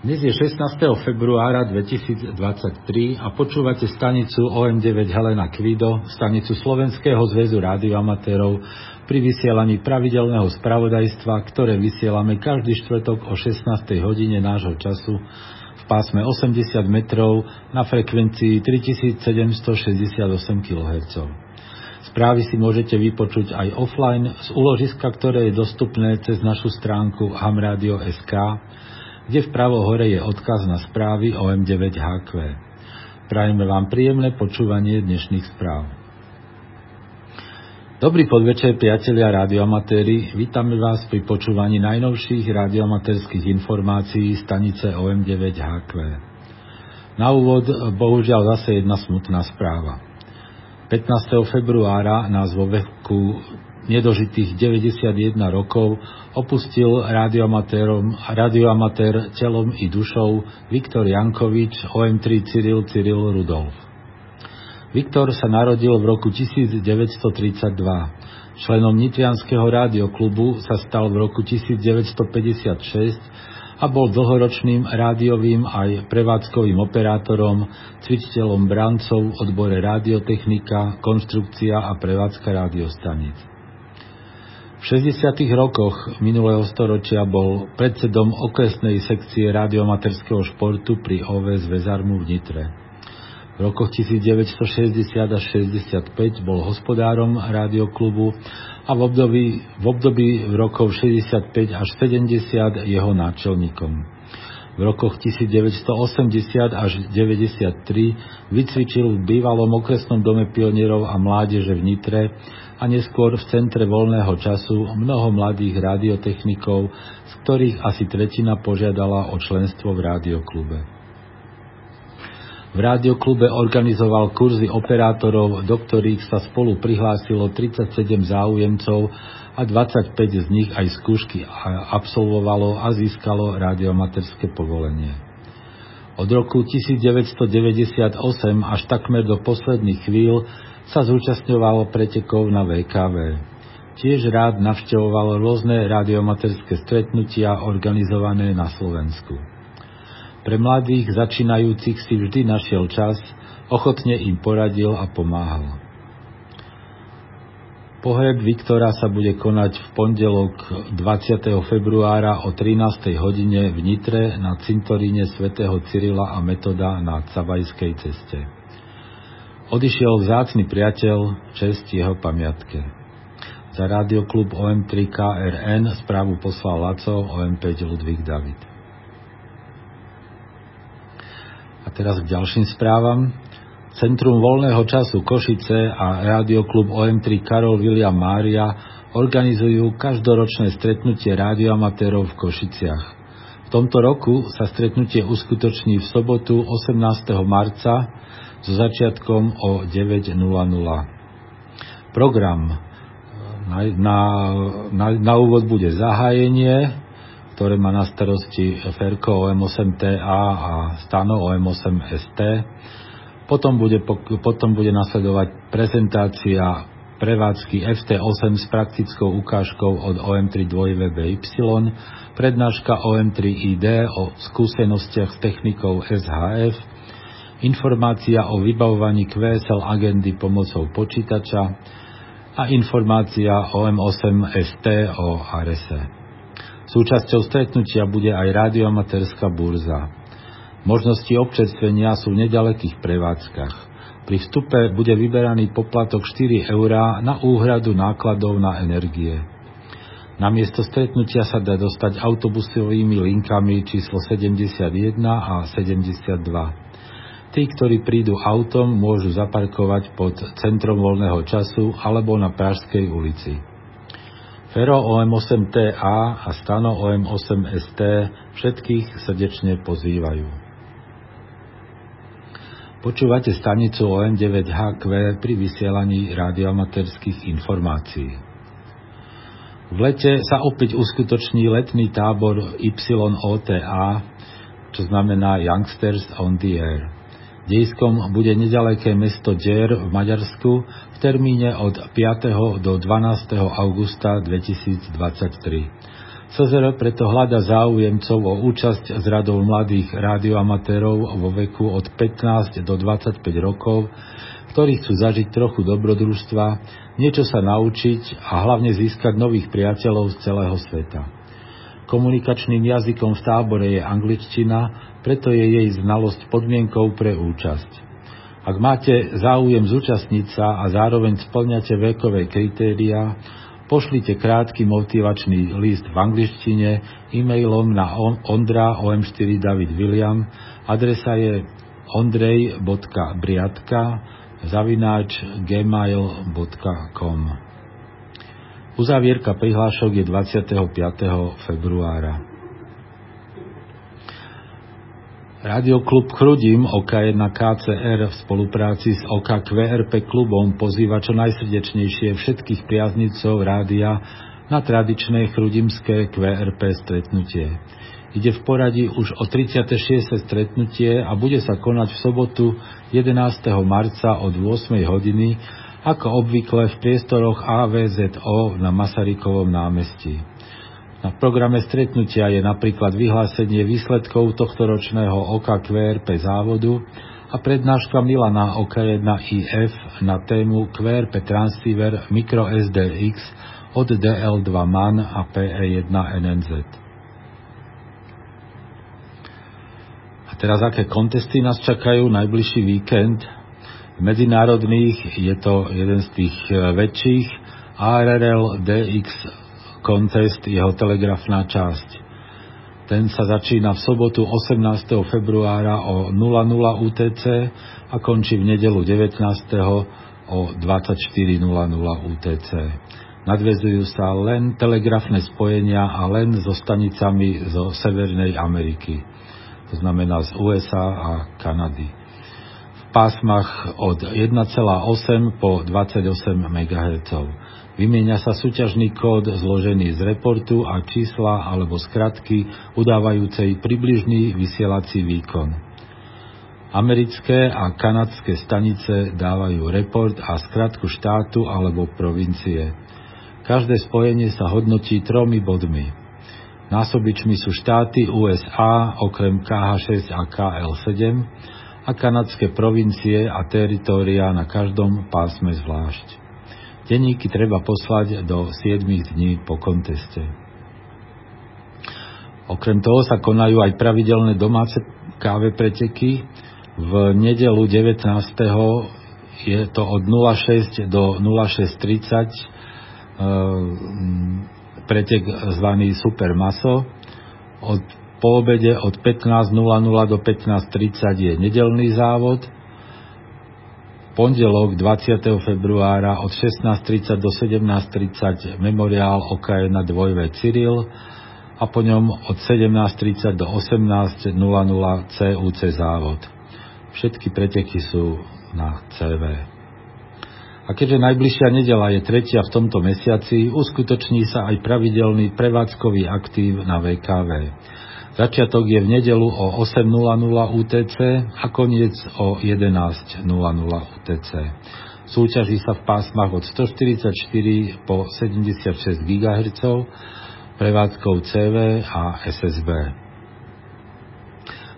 Dnes je 16. februára 2023 a počúvate stanicu OM9 Helena Kvido, stanicu Slovenského zväzu rádioamatérov pri vysielaní pravidelného spravodajstva, ktoré vysielame každý štvrtok o 16. hodine nášho času v pásme 80 metrov na frekvencii 3768 kHz. Správy si môžete vypočuť aj offline z úložiska, ktoré je dostupné cez našu stránku hamradio.sk kde vpravo hore je odkaz na správy o M9HQ. Prajeme vám príjemné počúvanie dnešných správ. Dobrý podvečer, priatelia radioamatéri. Vítame vás pri počúvaní najnovších radioamatérských informácií stanice OM9HQ. Na úvod, bohužiaľ, zase jedna smutná správa. 15. februára nás vo veku nedožitých 91 rokov opustil radioamatér telom i dušou Viktor Jankovič, OM3 Cyril Cyril Rudolf. Viktor sa narodil v roku 1932. Členom Nitrianského rádioklubu sa stal v roku 1956 a bol dlhoročným rádiovým aj prevádzkovým operátorom, cvičiteľom brancov v odbore radiotechnika, konštrukcia a prevádzka rádiostaníc. V 60. rokoch minulého storočia bol predsedom okresnej sekcie radiomaterského športu pri OVS Vezarmu v Nitre. V rokoch 1960 až 65 bol hospodárom rádioklubu a v období, v období rokov 65 až 70 jeho náčelníkom. V rokoch 1980 až 93 vycvičil v bývalom okresnom dome pionierov a mládeže v Nitre a neskôr v Centre voľného času mnoho mladých radiotechnikov, z ktorých asi tretina požiadala o členstvo v rádioklube. V rádioklube organizoval kurzy operátorov, do ktorých sa spolu prihlásilo 37 záujemcov a 25 z nich aj skúšky absolvovalo a získalo radiomaterské povolenie. Od roku 1998 až takmer do posledných chvíľ sa zúčastňoval pretekov na VKV. Tiež rád navštevoval rôzne radiomaterské stretnutia organizované na Slovensku. Pre mladých začínajúcich si vždy našiel čas, ochotne im poradil a pomáhal. Pohreb Viktora sa bude konať v pondelok 20. februára o 13. hodine v Nitre na cintoríne svätého Cyrila a Metoda na Cavajskej ceste. Odišiel vzácny priateľ, čest jeho pamiatke. Za radioklub OM3 KRN správu poslal Laco OM5 Ludvík David. A teraz k ďalším správam. Centrum voľného času Košice a radioklub OM3 Karol William Mária organizujú každoročné stretnutie radioamatérov v Košiciach. V tomto roku sa stretnutie uskutoční v sobotu 18. marca so začiatkom o 9.00. Program na, na, na, na úvod bude zahájenie, ktoré má na starosti Ferko OM8TA a Stano OM8ST. Potom bude, potom bude nasledovať prezentácia prevádzky FT8 s praktickou ukážkou od OM3 2VBY, prednáška OM3ID o skúsenostiach s technikou SHF, informácia o vybavovaní QSL agendy pomocou počítača a informácia o M8ST o RSE. Súčasťou stretnutia bude aj radioamatérská burza. Možnosti občerstvenia sú v nedalekých prevádzkach. Pri vstupe bude vyberaný poplatok 4 eurá na úhradu nákladov na energie. Na miesto stretnutia sa dá dostať autobusovými linkami číslo 71 a 72. Tí, ktorí prídu autom, môžu zaparkovať pod centrom voľného času alebo na Pražskej ulici. Fero OM8TA a Stano OM8ST všetkých srdečne pozývajú. Počúvate stanicu OM9HQ pri vysielaní radioamaterských informácií. V lete sa opäť uskutoční letný tábor YOTA, čo znamená Youngsters on the Air. Dejskom bude nedaleké mesto Dier v Maďarsku v termíne od 5. do 12. augusta 2023. CZR preto hľada záujemcov o účasť z radov mladých rádioamatérov vo veku od 15 do 25 rokov, ktorí chcú zažiť trochu dobrodružstva, niečo sa naučiť a hlavne získať nových priateľov z celého sveta. Komunikačným jazykom v tábore je angličtina, preto je jej znalosť podmienkou pre účasť. Ak máte záujem zúčastniť sa a zároveň splňate vekové kritériá, pošlite krátky motivačný list v angličtine e-mailom na ondra om4 David William. Adresa je ondrej.briatka zavináč gmail.com Uzavierka prihlášok je 25. februára. Radioklub Chrudim OK1 KCR v spolupráci s OK QRP klubom pozýva čo najsrdečnejšie všetkých priaznicov rádia na tradičné chrudimské QRP stretnutie. Ide v poradí už o 36. stretnutie a bude sa konať v sobotu 11. marca od 8. hodiny ako obvykle v priestoroch AVZO na Masarykovom námestí. Na programe stretnutia je napríklad vyhlásenie výsledkov tohto ročného OKQRP závodu a prednáška Milana OK1IF na tému QRP transceiver Micro SDX od DL2 MAN a PE1 NNZ. A teraz aké kontesty nás čakajú najbližší víkend? V medzinárodných je to jeden z tých väčších ARRL DX kontest jeho telegrafná časť. Ten sa začína v sobotu 18. februára o 00 UTC a končí v nedelu 19. o 24.00 UTC. Nadvezujú sa len telegrafné spojenia a len so stanicami zo Severnej Ameriky, to znamená z USA a Kanady. V pásmach od 1,8 po 28 MHz. Vymieňa sa súťažný kód zložený z reportu a čísla alebo skratky udávajúcej približný vysielací výkon. Americké a kanadské stanice dávajú report a skratku štátu alebo provincie. Každé spojenie sa hodnotí tromi bodmi. Násobičmi sú štáty USA okrem KH6 a KL7 a kanadské provincie a teritória na každom pásme zvlášť. Denníky treba poslať do 7 dní po konteste. Okrem toho sa konajú aj pravidelné domáce káve preteky. V nedelu 19. je to od 06 do 06.30 e, pretek zvaný Super Maso. Od po obede od 15.00 do 15.30 je nedelný závod pondelok 20. februára od 16.30 do 17.30 memoriál OK na dvojve Cyril a po ňom od 17.30 do 18.00 CUC závod. Všetky preteky sú na CV. A keďže najbližšia nedela je tretia v tomto mesiaci, uskutoční sa aj pravidelný prevádzkový aktív na VKV. Začiatok je v nedelu o 8.00 UTC a koniec o 11.00 UTC. Súťaží sa v pásmach od 144 po 76 GHz prevádzkou CV a SSB.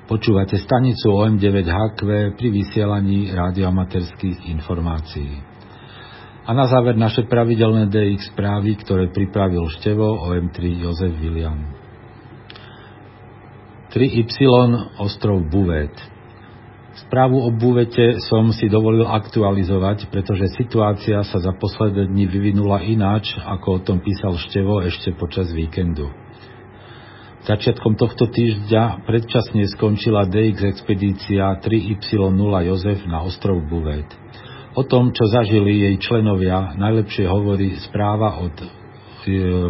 Počúvate stanicu OM9HQ pri vysielaní radioamaterských informácií. A na záver naše pravidelné DX správy, ktoré pripravil števo OM3 Jozef William. 3Y ostrov Buvet. Správu o Buvete som si dovolil aktualizovať, pretože situácia sa za posledné dni vyvinula ináč, ako o tom písal Števo ešte počas víkendu. Začiatkom tohto týždňa predčasne skončila DX expedícia 3Y0 Jozef na ostrov Buvet. O tom, čo zažili jej členovia, najlepšie hovorí správa od e,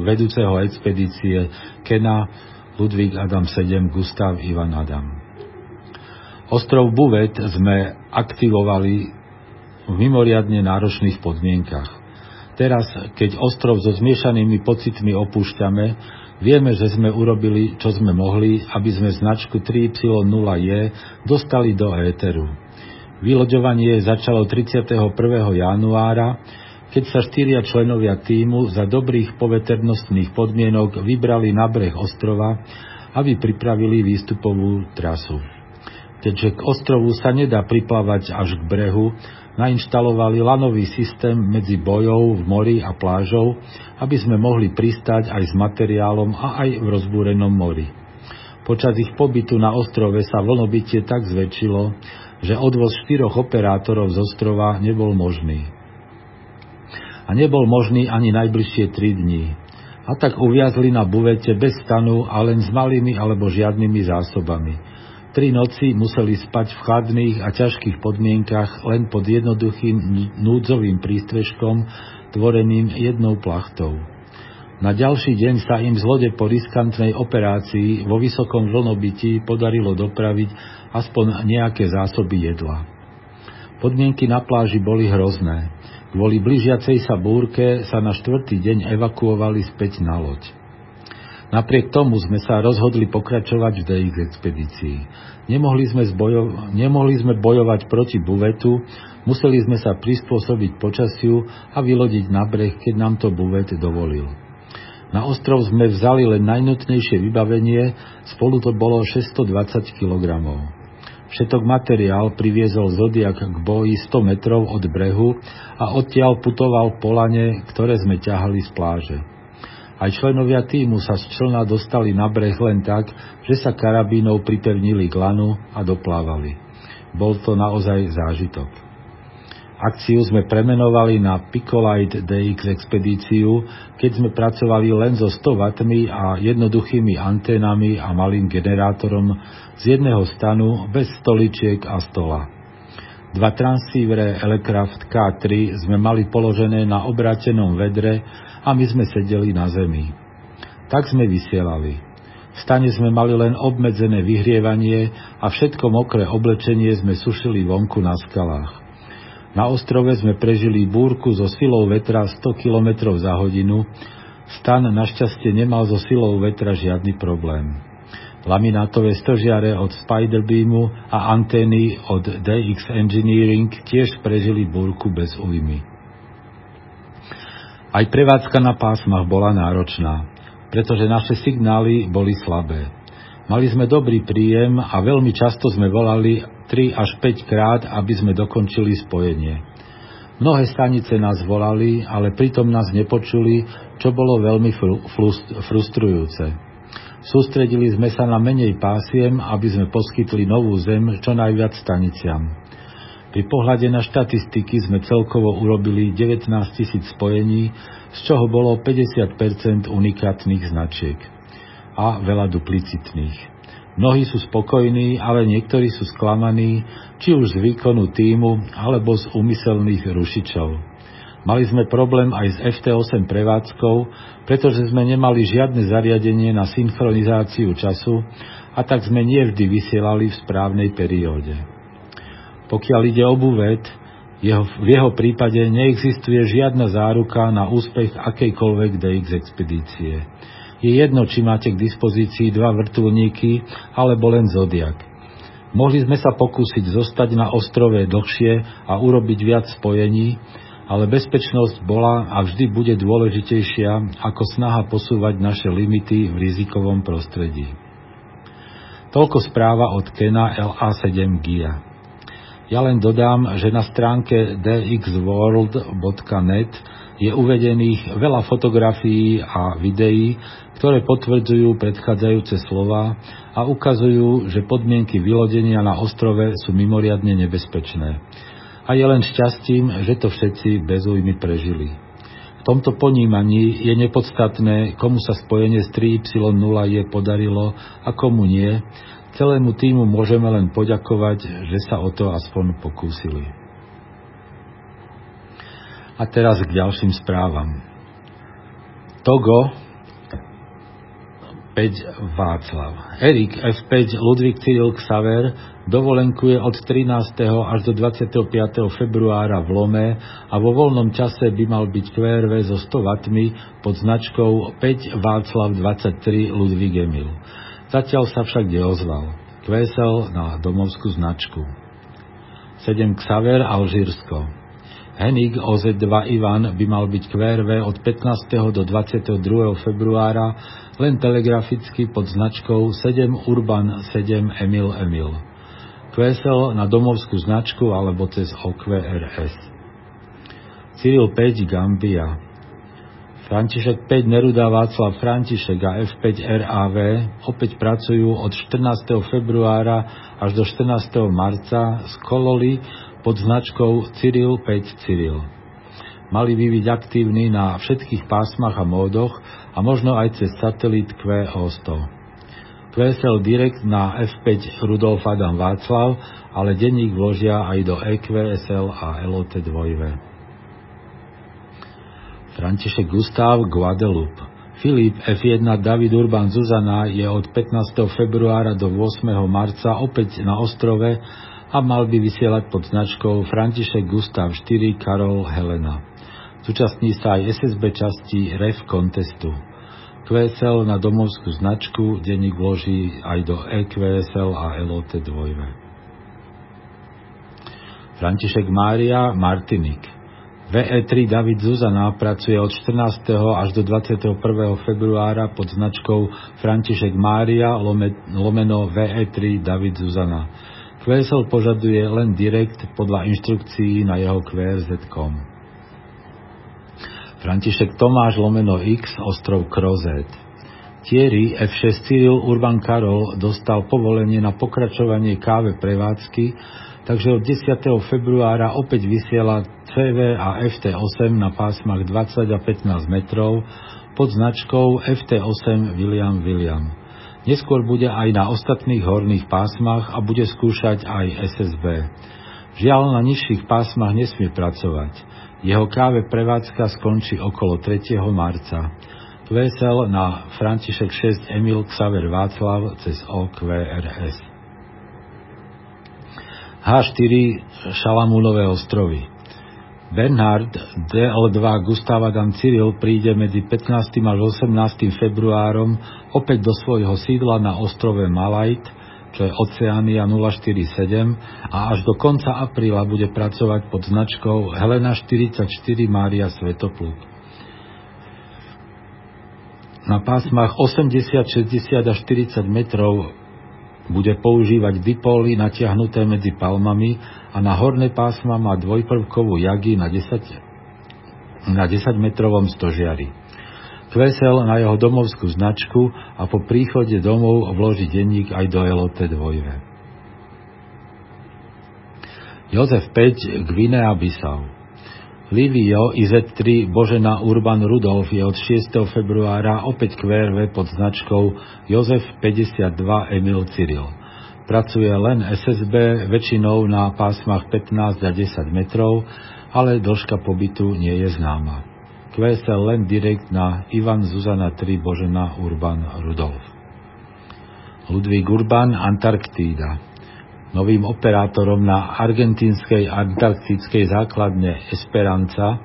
vedúceho expedície Kena Ludvík Adam 7, Gustav Ivan Adam. Ostrov Buvet sme aktivovali v mimoriadne náročných podmienkach. Teraz, keď ostrov so zmiešanými pocitmi opúšťame, vieme, že sme urobili, čo sme mohli, aby sme značku 3Y0J dostali do éteru. Vyloďovanie začalo 31. januára, keď sa štyria členovia týmu za dobrých poveternostných podmienok vybrali na breh ostrova, aby pripravili výstupovú trasu. Keďže k ostrovu sa nedá priplávať až k brehu, nainštalovali lanový systém medzi bojou v mori a plážou, aby sme mohli pristať aj s materiálom a aj v rozbúrenom mori. Počas ich pobytu na ostrove sa vlnobytie tak zväčšilo, že odvoz štyroch operátorov z ostrova nebol možný. Nebol možný ani najbližšie tri dní. A tak uviazli na buvete bez stanu a len s malými alebo žiadnymi zásobami – Tri noci museli spať v chladných a ťažkých podmienkach len pod jednoduchým núdzovým prístrežkom, tvoreným jednou plachtou. Na ďalší deň sa im z lode po riskantnej operácii vo vysokom vlnobití podarilo dopraviť aspoň nejaké zásoby jedla. Podmienky na pláži boli hrozné. Kvôli blížiacej sa búrke sa na štvrtý deň evakuovali späť na loď. Napriek tomu sme sa rozhodli pokračovať v DX expedícii. Nemohli sme, zbojo- nemohli sme bojovať proti buvetu, museli sme sa prispôsobiť počasiu a vylodiť na breh, keď nám to buvet dovolil. Na ostrov sme vzali len najnutnejšie vybavenie, spolu to bolo 620 kg. Všetok materiál priviezol Zodiak k boji 100 metrov od brehu a odtiaľ putoval polane, ktoré sme ťahali z pláže. Aj členovia týmu sa z člna dostali na breh len tak, že sa karabínov pripevnili k lanu a doplávali. Bol to naozaj zážitok. Akciu sme premenovali na Picolite DX expedíciu, keď sme pracovali len so 100 W a jednoduchými anténami a malým generátorom z jedného stanu bez stoličiek a stola. Dva transívre Elecraft K3 sme mali položené na obrátenom vedre a my sme sedeli na zemi. Tak sme vysielali. V stane sme mali len obmedzené vyhrievanie a všetko mokré oblečenie sme sušili vonku na skalách. Na ostrove sme prežili búrku so silou vetra 100 km za hodinu. Stan našťastie nemal so silou vetra žiadny problém. Laminátové stožiare od Spiderbeamu a antény od DX Engineering tiež prežili búrku bez újmy. Aj prevádzka na pásmach bola náročná, pretože naše signály boli slabé. Mali sme dobrý príjem a veľmi často sme volali 3 až 5 krát, aby sme dokončili spojenie. Mnohé stanice nás volali, ale pritom nás nepočuli, čo bolo veľmi frustrujúce. Sústredili sme sa na menej pásiem, aby sme poskytli novú zem čo najviac staniciam. Pri pohľade na štatistiky sme celkovo urobili 19 tisíc spojení, z čoho bolo 50% unikátnych značiek a veľa duplicitných. Mnohí sú spokojní, ale niektorí sú sklamaní, či už z výkonu týmu, alebo z úmyselných rušičov. Mali sme problém aj s FT8 prevádzkou, pretože sme nemali žiadne zariadenie na synchronizáciu času a tak sme nie vždy vysielali v správnej perióde. Pokiaľ ide o buvet, jeho, v jeho prípade neexistuje žiadna záruka na úspech akejkoľvek DX expedície. Je jedno, či máte k dispozícii dva vrtulníky alebo len Zodiak. Mohli sme sa pokúsiť zostať na ostrove dlhšie a urobiť viac spojení, ale bezpečnosť bola a vždy bude dôležitejšia ako snaha posúvať naše limity v rizikovom prostredí. Toľko správa od Kena LA7 GIA. Ja len dodám, že na stránke dxworld.net je uvedených veľa fotografií a videí, ktoré potvrdzujú predchádzajúce slova a ukazujú, že podmienky vylodenia na ostrove sú mimoriadne nebezpečné. A je len šťastím, že to všetci bez újmy prežili. V tomto ponímaní je nepodstatné, komu sa spojenie s 3Y0 je podarilo a komu nie, Celému týmu môžeme len poďakovať, že sa o to aspoň pokúsili. A teraz k ďalším správam. Togo 5 Václav. Erik F5 Ludvík Cyril Xaver dovolenkuje od 13. až do 25. februára v Lome a vo voľnom čase by mal byť QRV so 100 W pod značkou 5 Václav 23 Ludvík Emil. Zatiaľ sa však neozval. Kvésel na domovskú značku. 7 Xaver Alžírsko. Henig OZ2 Ivan by mal byť QRV od 15. do 22. februára len telegraficky pod značkou 7 Urban 7 Emil Emil. QSL na domovskú značku alebo cez OQRS. Cyril 5 Gambia František 5 Neruda Václav František a F5 RAV opäť pracujú od 14. februára až do 14. marca z Kololi pod značkou Cyril 5 Cyril. Mali by byť aktívni na všetkých pásmach a módoch a možno aj cez satelit QO100. QSL Direct na F5 Rudolf Adam Václav, ale denník vložia aj do EQSL a LOT 2. František Gustav Guadeloupe Filip F1 David Urban Zuzana je od 15. februára do 8. marca opäť na ostrove a mal by vysielať pod značkou František Gustav 4 Karol Helena. Zúčastní sa aj SSB časti REF kontestu. QSL na domovskú značku denník vloží aj do EQSL a LOT 2. František Mária Martinik VE3 David Zuzana pracuje od 14. až do 21. februára pod značkou František Mária lomeno VE3 David Zuzana. QSL požaduje len direkt podľa inštrukcií na jeho QRZ.com. František Tomáš lomeno X ostrov Krozet. Thierry F6 Cyril Urban Karol dostal povolenie na pokračovanie káve prevádzky, takže od 10. februára opäť vysiela CV a FT8 na pásmach 20 a 15 metrov pod značkou FT8 William William. Neskôr bude aj na ostatných horných pásmach a bude skúšať aj SSB. Žiaľ, na nižších pásmach nesmie pracovať. Jeho káve prevádzka skončí okolo 3. marca. Vesel na František 6 Emil Xaver Václav cez OQRS. H4 Šalamúnové ostrovy Bernhard DL2 Gustav Adam Cyril príde medzi 15. až 18. februárom opäť do svojho sídla na ostrove Malajt, čo je Oceánia 047 a až do konca apríla bude pracovať pod značkou Helena 44 Mária Svetopluk. Na pásmach 80, 60 a 40 metrov bude používať dipóly natiahnuté medzi palmami a na horné pásma má dvojprvkovú jagy na 10, na 10 metrovom stožiari. Kvesel na jeho domovskú značku a po príchode domov vloží denník aj do LOT 2. Jozef 5 Gvinea Bissau Livio IZ3 Božena Urban Rudolf je od 6. februára opäť QRV pod značkou Jozef 52 Emil Cyril. Pracuje len SSB väčšinou na pásmach 15 a 10 metrov, ale dĺžka pobytu nie je známa. QSL len direkt na Ivan Zuzana 3 Božena Urban Rudolf. Ludvík Urban Antarktída novým operátorom na argentínskej antarktickej základne Esperanza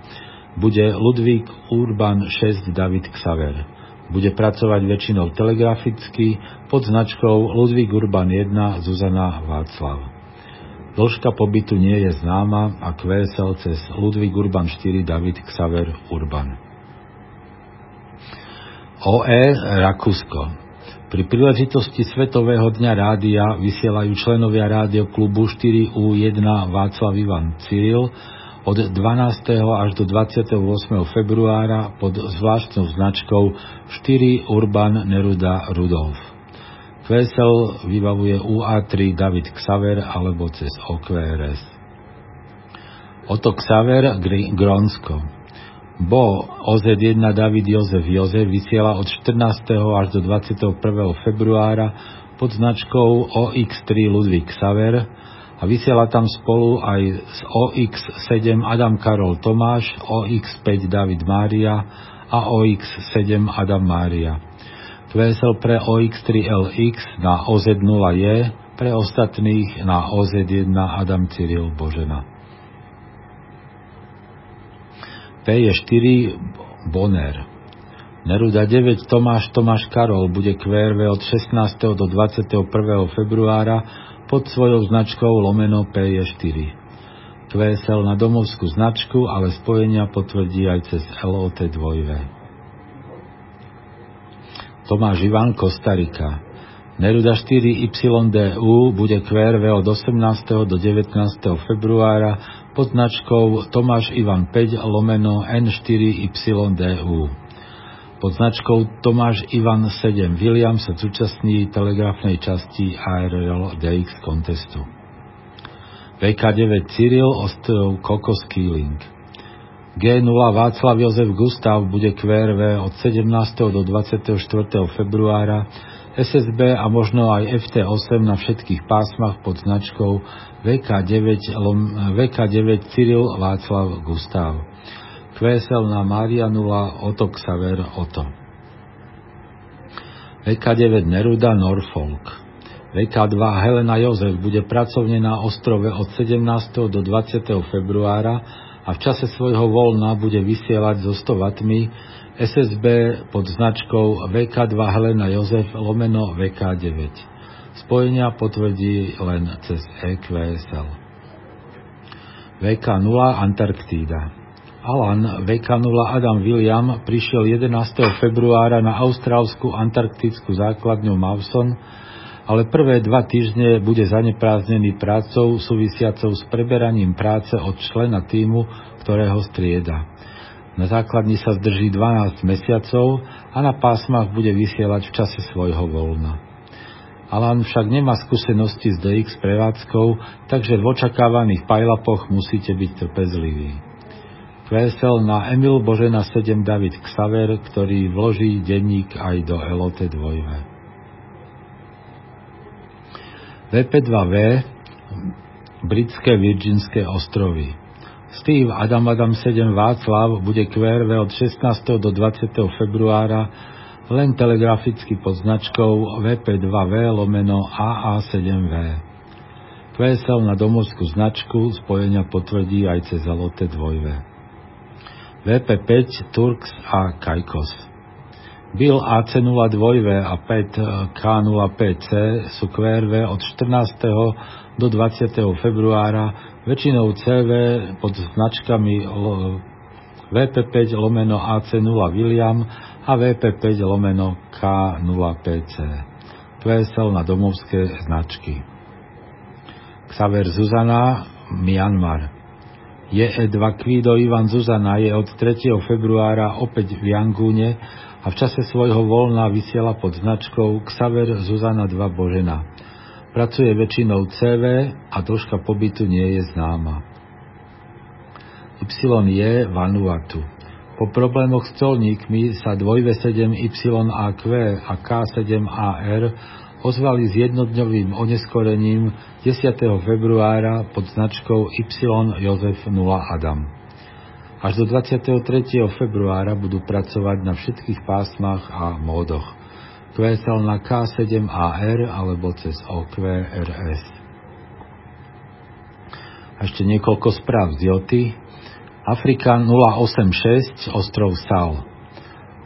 bude Ludvík Urban 6 David Xaver. Bude pracovať väčšinou telegraficky pod značkou Ludvík Urban 1 Zuzana Václav. Dĺžka pobytu nie je známa a QSL cez Ludvík Urban 4 David Xaver Urban. OE Rakúsko pri príležitosti Svetového dňa rádia vysielajú členovia rádioklubu 4U1 Václav Ivan Cyril od 12. až do 28. februára pod zvláštnou značkou 4 Urban Neruda Rudolf. Kvesel vybavuje UA3 David Xaver alebo cez OQRS. Oto Xaver Grónsko. Bo OZ1 David Jozef Jozef vysiela od 14. až do 21. februára pod značkou OX3 Ludvík Saver a vysiela tam spolu aj s OX7 Adam Karol Tomáš, OX5 David Mária a OX7 Adam Mária. QSL pre OX3LX na OZ0J, pre ostatných na OZ1 Adam Cyril Božena. P je 4 Bonner. Neruda 9 Tomáš Tomáš Karol bude QRV od 16. do 21. februára pod svojou značkou lomeno P je 4. QSL na domovskú značku, ale spojenia potvrdí aj cez LOT 2 Tomáš Ivan Kostarika Neruda 4YDU bude QRV od 18. do 19. februára pod značkou Tomáš Ivan 5 lomeno N4YDU. Pod značkou Tomáš Ivan 7 William sa zúčastní telegrafnej časti ARL DX kontestu. VK9 Cyril ostrov Kokos Keeling. G0 Václav Jozef Gustav bude QRV od 17. do 24. februára SSB a možno aj FT8 na všetkých pásmach pod značkou VK9, VK9 Cyril Václav Gustav. QSL na Maria 0 Oto Xaver Oto. VK9 Neruda Norfolk. VK2 Helena Jozef bude pracovne na ostrove od 17. do 20. februára a v čase svojho voľna bude vysielať so 100 W SSB pod značkou VK2 Helena Jozef lomeno VK9. Spojenia potvrdí len cez EQSL. VK0 Antarktída Alan VK0 Adam William prišiel 11. februára na austrálsku antarktickú základňu Mawson, ale prvé dva týždne bude zanepráznený prácou súvisiacou s preberaním práce od člena týmu, ktorého strieda. Na základni sa zdrží 12 mesiacov a na pásmach bude vysielať v čase svojho voľna. Alan však nemá skúsenosti s DX prevádzkou, takže v očakávaných pajlapoch musíte byť trpezliví. QSL na Emil Božena 7 David Xaver, ktorý vloží denník aj do LOT 2. VP2V Britské Virginské ostrovy Steve Adam Adam 7 Václav bude QRV od 16. do 20. februára len telegraficky pod značkou VP2V lomeno AA7V. QSL na domovskú značku spojenia potvrdí aj cez Alote 2V. VP5 Turks a Kajkos. Bill AC02V a 5K05C sú QRV od 14. do 20. februára väčšinou CV pod značkami VP5 lomeno AC0 William a VP5 lomeno K0PC. QSL na domovské značky. Xaver Zuzana, Myanmar. JE2 Kvido Ivan Zuzana je od 3. februára opäť v Yangúne a v čase svojho voľna vysiela pod značkou Xaver Zuzana 2 Božena. Pracuje väčšinou CV a dĺžka pobytu nie je známa. Y Vanuatu. Po problémoch s colníkmi sa 2V7YAQ a K7AR ozvali s jednodňovým oneskorením 10. februára pod značkou Y Jozef 0 Adam. Až do 23. februára budú pracovať na všetkých pásmach a módoch. QSL na K7AR alebo cez OQRS. A ešte niekoľko správ z Joty. Afrika 086, ostrov Sal.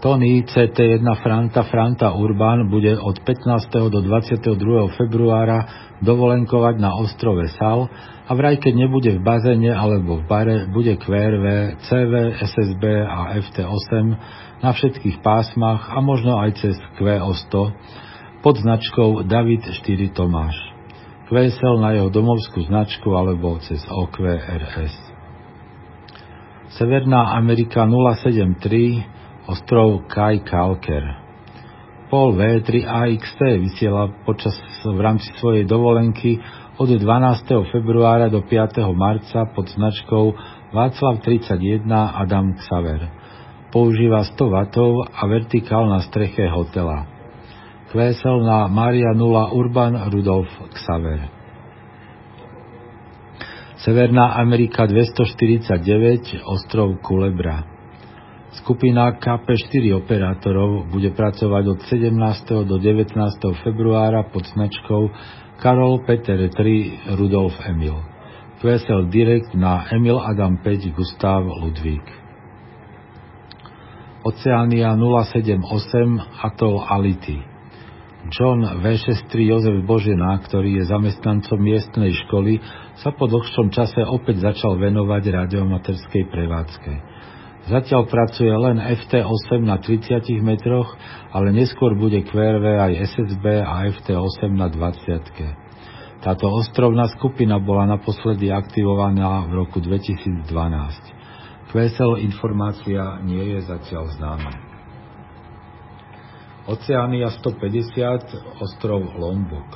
Tony CT1 Franta Franta Urban bude od 15. do 22. februára dovolenkovať na ostrove Sal a vraj keď nebude v bazéne alebo v bare, bude QRV, CV, SSB a FT8 na všetkých pásmach a možno aj cez QO100 pod značkou David 4 Tomáš. QSL na jeho domovskú značku alebo cez OQRS. Severná Amerika 073 ostrov Kai Kalker. Paul V3 AXT vysiela počas v rámci svojej dovolenky od 12. februára do 5. marca pod značkou Václav 31 Adam Xaver používa 100 W a vertikál na streche hotela. Kvésel na Maria 0 Urban Rudolf Xaver. Severná Amerika 249, ostrov Kulebra. Skupina KP4 operátorov bude pracovať od 17. do 19. februára pod značkou Karol Peter 3 Rudolf Emil. QSL Direct na Emil Adam 5 Gustav Ludvík. Oceánia 078 Atol Ality. John V63 Jozef Božena, ktorý je zamestnancom miestnej školy, sa po dlhšom čase opäť začal venovať radiomaterskej prevádzke. Zatiaľ pracuje len FT8 na 30 metroch, ale neskôr bude QRV aj SSB a FT8 na 20. Táto ostrovná skupina bola naposledy aktivovaná v roku 2012. QSL informácia nie je zatiaľ známa. Oceánia 150, ostrov Lombok.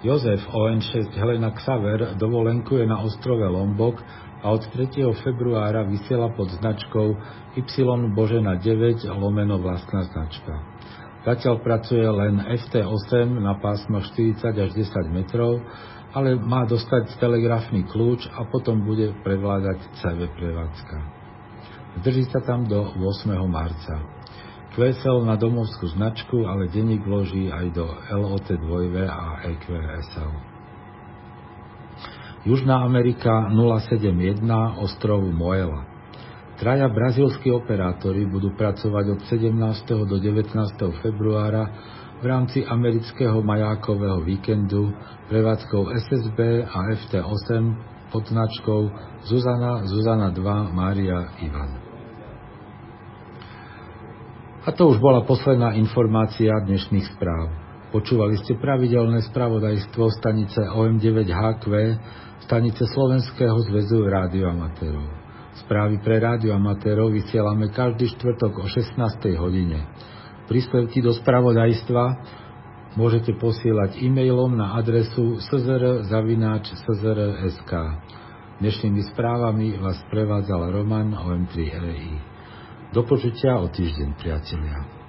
Jozef ON6 Helena Xaver dovolenkuje na ostrove Lombok a od 3. februára vysiela pod značkou Y Božena 9 lomeno vlastná značka. Zatiaľ pracuje len FT8 na pásmo 40 až 10 metrov, ale má dostať telegrafný kľúč a potom bude prevládať CV prevádzka. Zdrží sa tam do 8. marca. QSL na domovskú značku, ale denník vloží aj do LOT2 a EQSL. Južná Amerika 071 ostrov Moela. Traja brazílsky operátori budú pracovať od 17. do 19. februára v rámci amerického majákového víkendu prevádzkou SSB a FT8 pod značkou Zuzana, Zuzana 2, Mária, Ivan. A to už bola posledná informácia dnešných správ. Počúvali ste pravidelné spravodajstvo stanice OM9HQ, stanice Slovenského zväzu rádioamatérov. Správy pre rádioamatérov vysielame každý štvrtok o 16. hodine. Príspevky do spravodajstva môžete posielať e-mailom na adresu szr.sk. Dnešnými správami vás prevádzal Roman OM3RI. Do počutia o týždeň, priatelia.